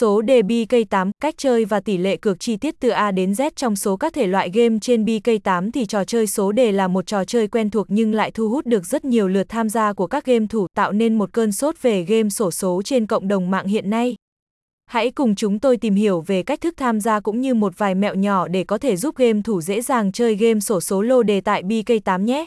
Số đề BK8, cách chơi và tỷ lệ cược chi tiết từ A đến Z trong số các thể loại game trên BK8 thì trò chơi số đề là một trò chơi quen thuộc nhưng lại thu hút được rất nhiều lượt tham gia của các game thủ, tạo nên một cơn sốt về game sổ số trên cộng đồng mạng hiện nay. Hãy cùng chúng tôi tìm hiểu về cách thức tham gia cũng như một vài mẹo nhỏ để có thể giúp game thủ dễ dàng chơi game sổ số lô đề tại BK8 nhé.